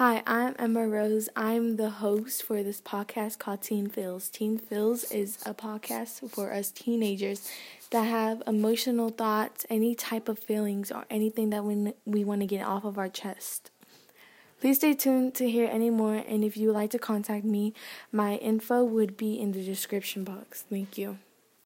Hi, I'm Emma Rose. I'm the host for this podcast called Teen Feels. Teen Feels is a podcast for us teenagers that have emotional thoughts, any type of feelings, or anything that we, we want to get off of our chest. Please stay tuned to hear any more, and if you would like to contact me, my info would be in the description box. Thank you.